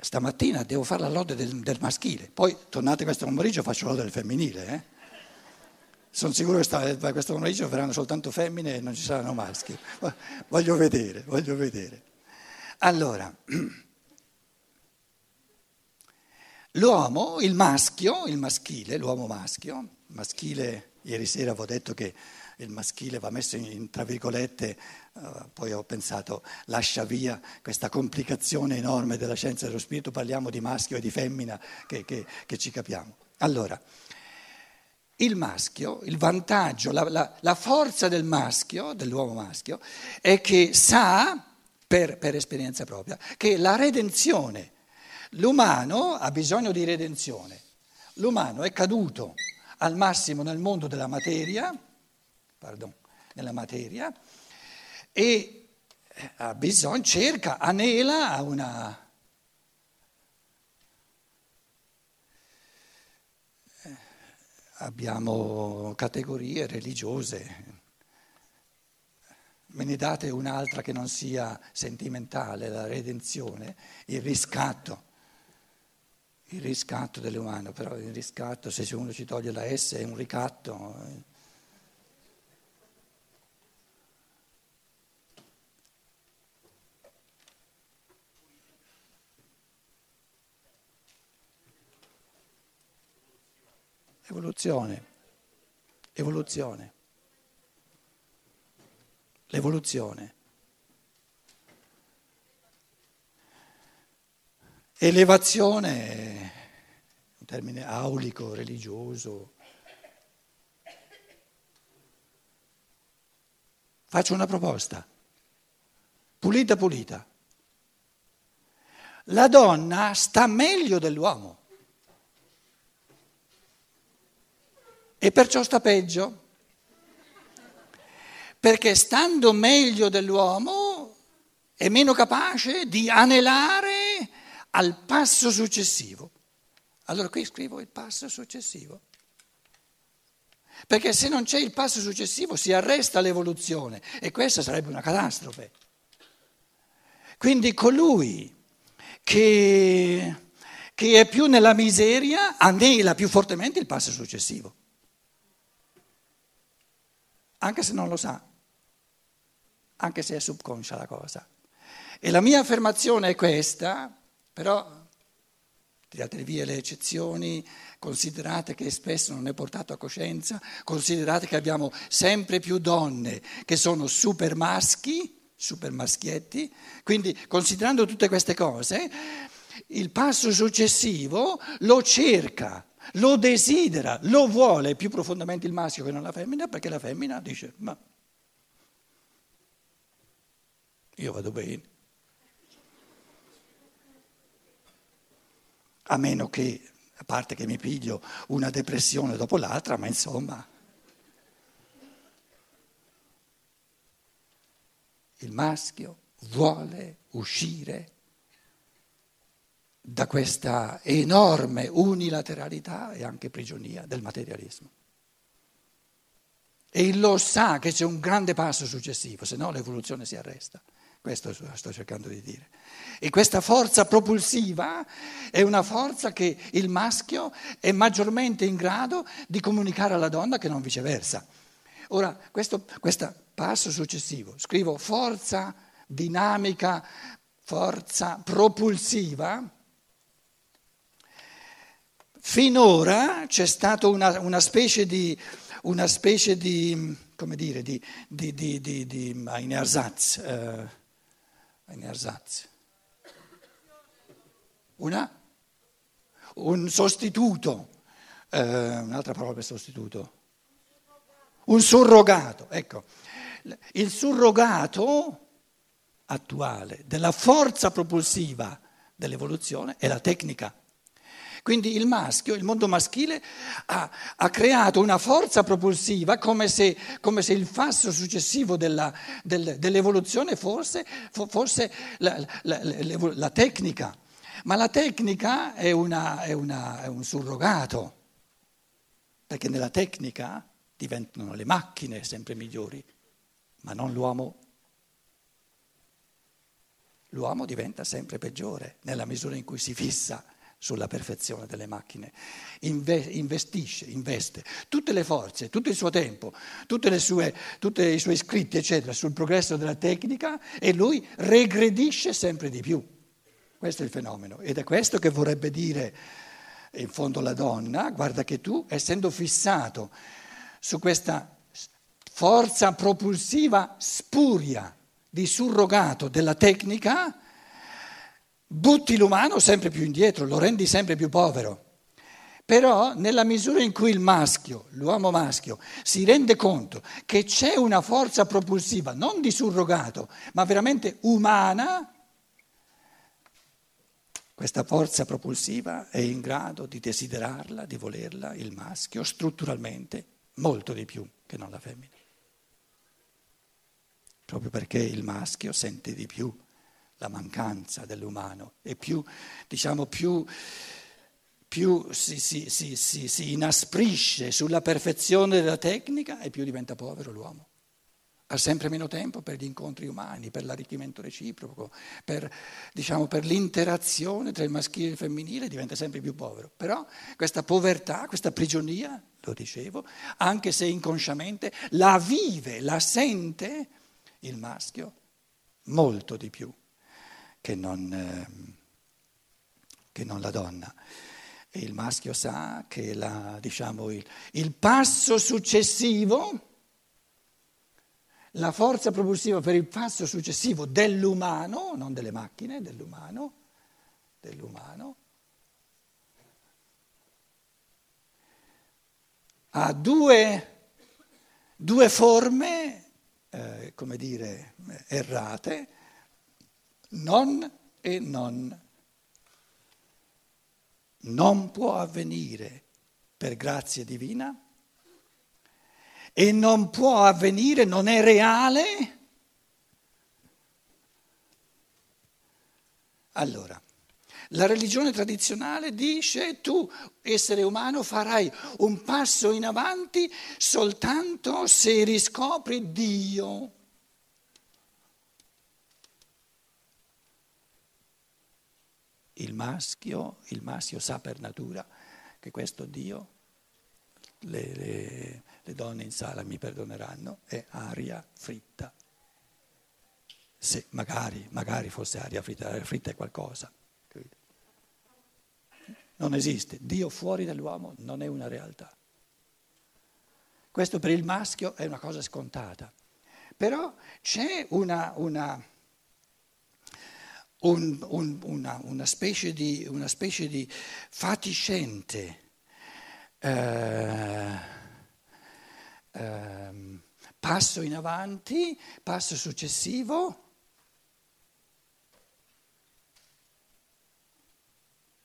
stamattina devo fare la lode del, del maschile, poi tornate questo pomeriggio faccio la lode del femminile. Eh? Sono sicuro che sta, questo pomeriggio verranno soltanto femmine e non ci saranno maschi. Voglio vedere, voglio vedere. Allora, l'uomo, il maschio, il maschile, l'uomo maschio, maschile, ieri sera avevo detto che il maschile va messo in, tra virgolette, uh, poi ho pensato lascia via questa complicazione enorme della scienza dello spirito, parliamo di maschio e di femmina che, che, che ci capiamo. Allora, il maschio, il vantaggio, la, la, la, forza del maschio, dell'uomo maschio, è che sa, per, per esperienza propria, che la redenzione, l'umano ha bisogno di redenzione, l'umano è caduto al massimo nel mondo della materia, pardon, nella materia e eh, ha bisogno, cerca, anela a una... Eh, abbiamo categorie religiose, me ne date un'altra che non sia sentimentale, la redenzione, il riscatto, il riscatto dell'umano, però il riscatto, se uno ci toglie la S è un ricatto. Evoluzione, evoluzione, l'evoluzione. Elevazione un termine aulico, religioso. Faccio una proposta, pulita pulita. La donna sta meglio dell'uomo. E perciò sta peggio. Perché stando meglio dell'uomo è meno capace di anelare al passo successivo. Allora qui scrivo il passo successivo. Perché se non c'è il passo successivo si arresta l'evoluzione e questa sarebbe una catastrofe. Quindi colui che, che è più nella miseria anela più fortemente il passo successivo anche se non lo sa, anche se è subconscia la cosa. E la mia affermazione è questa, però tirate via le eccezioni, considerate che spesso non è portato a coscienza, considerate che abbiamo sempre più donne che sono super maschi, super maschietti, quindi considerando tutte queste cose, il passo successivo lo cerca lo desidera, lo vuole più profondamente il maschio che non la femmina, perché la femmina dice, ma io vado bene. A meno che, a parte che mi piglio una depressione dopo l'altra, ma insomma... Il maschio vuole uscire da questa enorme unilateralità e anche prigionia del materialismo. E lo sa che c'è un grande passo successivo, se no l'evoluzione si arresta. Questo sto cercando di dire. E questa forza propulsiva è una forza che il maschio è maggiormente in grado di comunicare alla donna che non viceversa. Ora, questo, passo successivo, scrivo forza dinamica, forza propulsiva, Finora c'è stata una, una, specie di, una specie di, come dire, di, di, di, di, di ein Ersatz, eh, ein Ersatz. Una? Un sostituto, eh, un'altra parola per sostituto, un surrogato, ecco. Il surrogato attuale della forza propulsiva dell'evoluzione è la tecnica. Quindi il maschio, il mondo maschile, ha, ha creato una forza propulsiva come se, come se il passo successivo della, del, dell'evoluzione fosse, fosse la, la, la, la, tecnica. Ma la tecnica è, una, è, una, è un surrogato, perché nella tecnica diventano le macchine sempre migliori, ma non l'uomo l'uomo diventa sempre peggiore nella misura in cui si fissa sulla perfezione delle macchine, Inve- investisce, investe. Tutte le forze, tutto il suo tempo, tutti i suoi iscritti, eccetera, sul progresso della tecnica e lui regredisce sempre di più. Questo è il fenomeno. Ed è questo che vorrebbe dire in fondo la donna, guarda che tu, essendo fissato su questa forza propulsiva spuria di surrogato della tecnica, butti l'umano sempre più indietro, lo rendi sempre più povero. Però nella misura in cui il maschio, l'uomo maschio, si rende conto che c'è una forza propulsiva, non di surrogato, ma veramente umana, questa forza propulsiva è in grado di desiderarla, di volerla, il maschio, strutturalmente, molto di più che non la femmina. Proprio perché il maschio sente di più la mancanza dell'umano. E più, diciamo, più, più si, si, si, si inasprisce sulla perfezione della tecnica e più diventa povero l'uomo. Ha sempre meno tempo per gli incontri umani, per l'arricchimento reciproco, per, diciamo, per, l'interazione tra il maschile e il femminile, diventa sempre più povero. Però questa povertà, questa prigionia, lo dicevo, anche se inconsciamente, la vive, la sente il maschio molto di più che non, eh, che non la donna. E il maschio sa che la, diciamo, il, il passo successivo la forza propulsiva per il passo successivo dell'umano, non delle macchine, dell'umano, dell'umano ha due, due forme, eh, come dire, errate, non e non. Non può avvenire per grazia divina e non può avvenire, non è reale. Allora, la religione tradizionale dice tu, essere umano, farai un passo in avanti soltanto se riscopri Dio. Il maschio, il maschio sa per natura che questo Dio le, le, le donne in sala mi perdoneranno, è aria fritta. Se magari, magari fosse aria fritta, aria fritta è qualcosa. Non esiste. Dio fuori dall'uomo non è una realtà. Questo per il maschio è una cosa scontata. Però c'è una, una, un, un, una, una, specie, di, una specie di fatiscente eh, eh, passo in avanti, passo successivo.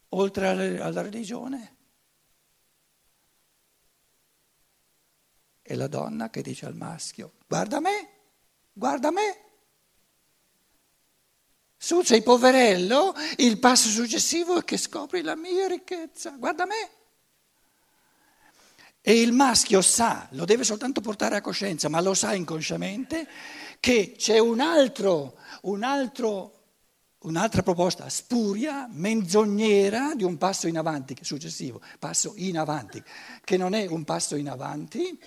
Oltre alla, religione, è la donna che dice al maschio, guarda me, guarda me. Su sei poverello, il passo successivo è che scopri la mia ricchezza, guarda me. E il maschio sa, lo deve soltanto portare a coscienza, ma lo sa inconsciamente, che c'è un altro, un altro, un'altra proposta spuria, menzognera di un passo in avanti, successivo, passo in avanti, che non è un passo in avanti.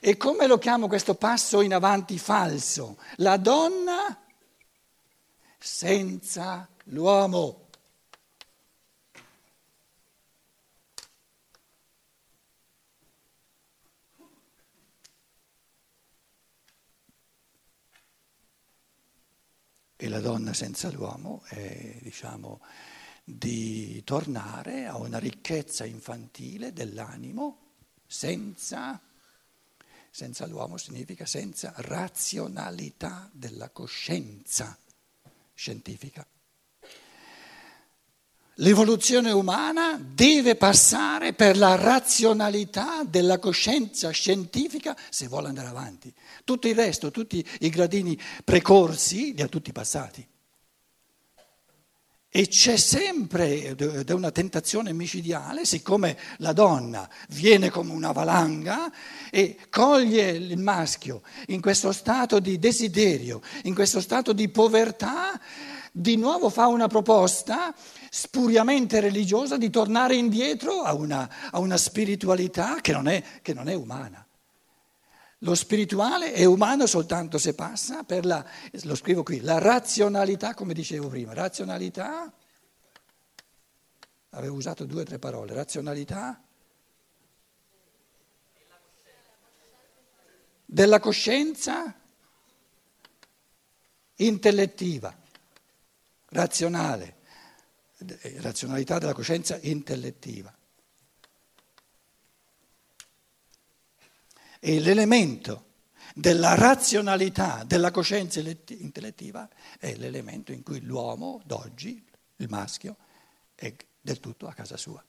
E come lo chiamo questo passo in avanti falso? La donna senza l'uomo. e la donna senza l'uomo è, diciamo, di tornare a una ricchezza infantile dell'animo senza, senza l'uomo significa senza razionalità della coscienza scientifica. L'evoluzione umana deve passare per la razionalità della coscienza scientifica se vuole andare avanti. Tutto il resto, tutti i gradini precorsi, li ha tutti passati. E c'è sempre, ed è una tentazione micidiale, siccome la donna viene come una valanga e coglie il maschio in questo stato di desiderio, in questo stato di povertà, di nuovo fa una proposta spuriamente religiosa di tornare indietro a una, a una spiritualità che non, è, che non è umana. Lo spirituale è umano soltanto se passa per la, lo scrivo qui, la razionalità, come dicevo prima, razionalità, avevo usato due o tre parole, razionalità della coscienza intellettiva, razionale, razionalità della coscienza intellettiva. E l'elemento della razionalità della coscienza intellettiva è l'elemento in cui l'uomo d'oggi, il maschio, è del tutto a casa sua.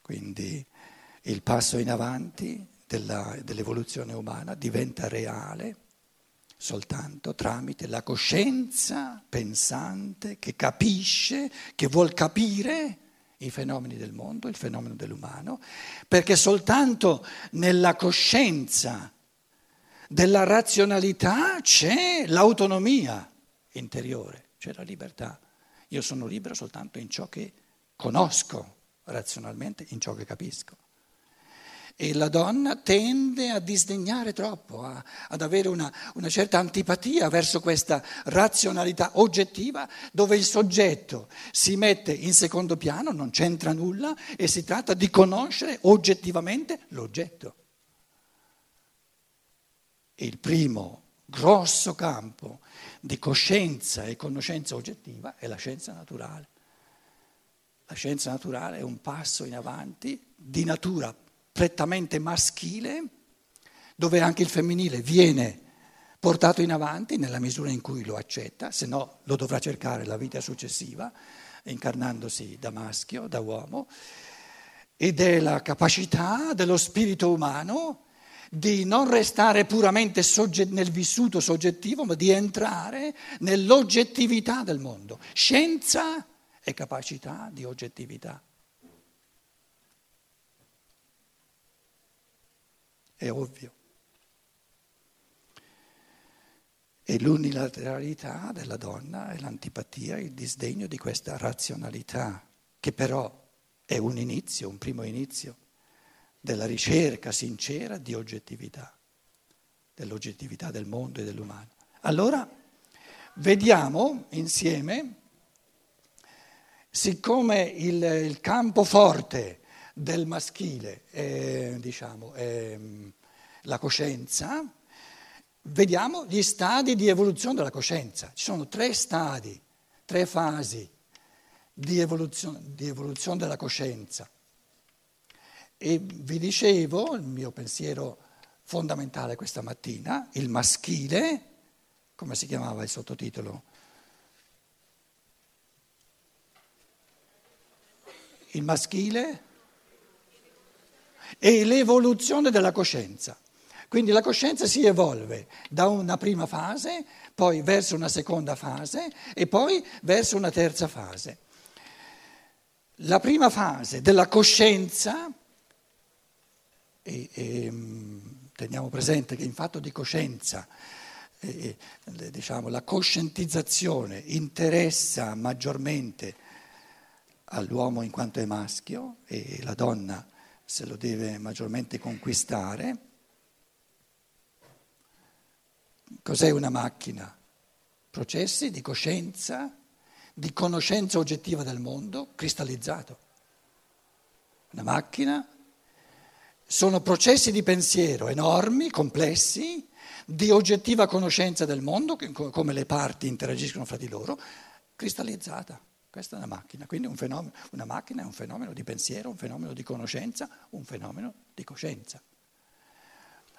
Quindi il passo in avanti della, dell'evoluzione umana diventa reale soltanto tramite la coscienza pensante che capisce, che vuol capire i fenomeni del mondo, il fenomeno dell'umano, perché soltanto nella coscienza della razionalità c'è l'autonomia interiore, c'è la libertà. Io sono libero soltanto in ciò che conosco razionalmente, in ciò che capisco. E la donna tende a disdegnare troppo, a, ad avere una, una certa antipatia verso questa razionalità oggettiva dove il soggetto si mette in secondo piano, non c'entra nulla e si tratta di conoscere oggettivamente l'oggetto. Il primo grosso campo di coscienza e conoscenza oggettiva è la scienza naturale. La scienza naturale è un passo in avanti di natura prettamente maschile, dove anche il femminile viene portato in avanti nella misura in cui lo accetta, se no lo dovrà cercare la vita successiva, incarnandosi da maschio, da uomo, ed è la capacità dello spirito umano di non restare puramente nel vissuto soggettivo, ma di entrare nell'oggettività del mondo. Scienza e capacità di oggettività. È ovvio. E l'unilateralità della donna è l'antipatia, il disdegno di questa razionalità, che però è un inizio, un primo inizio della ricerca sincera di oggettività, dell'oggettività del mondo e dell'umano. Allora, vediamo insieme, siccome il, il campo forte del maschile, è, diciamo, è la coscienza, vediamo gli stadi di evoluzione della coscienza. Ci sono tre stadi, tre fasi di evoluzione, di evoluzione della coscienza. E vi dicevo, il mio pensiero fondamentale questa mattina, il maschile, come si chiamava il sottotitolo? Il maschile e l'evoluzione della coscienza. Quindi la coscienza si evolve da una prima fase, poi verso una seconda fase e poi verso una terza fase. La prima fase della coscienza, e, e teniamo presente che in fatto di coscienza eh, diciamo, la coscientizzazione interessa maggiormente all'uomo in quanto è maschio e la donna se lo deve maggiormente conquistare. Cos'è una macchina? Processi di coscienza, di conoscenza oggettiva del mondo cristallizzato. Una macchina sono processi di pensiero enormi, complessi, di oggettiva conoscenza del mondo, come le parti interagiscono fra di loro, cristallizzata. Questa è una macchina, quindi un una macchina è un fenomeno di pensiero, un fenomeno di conoscenza, un fenomeno di coscienza.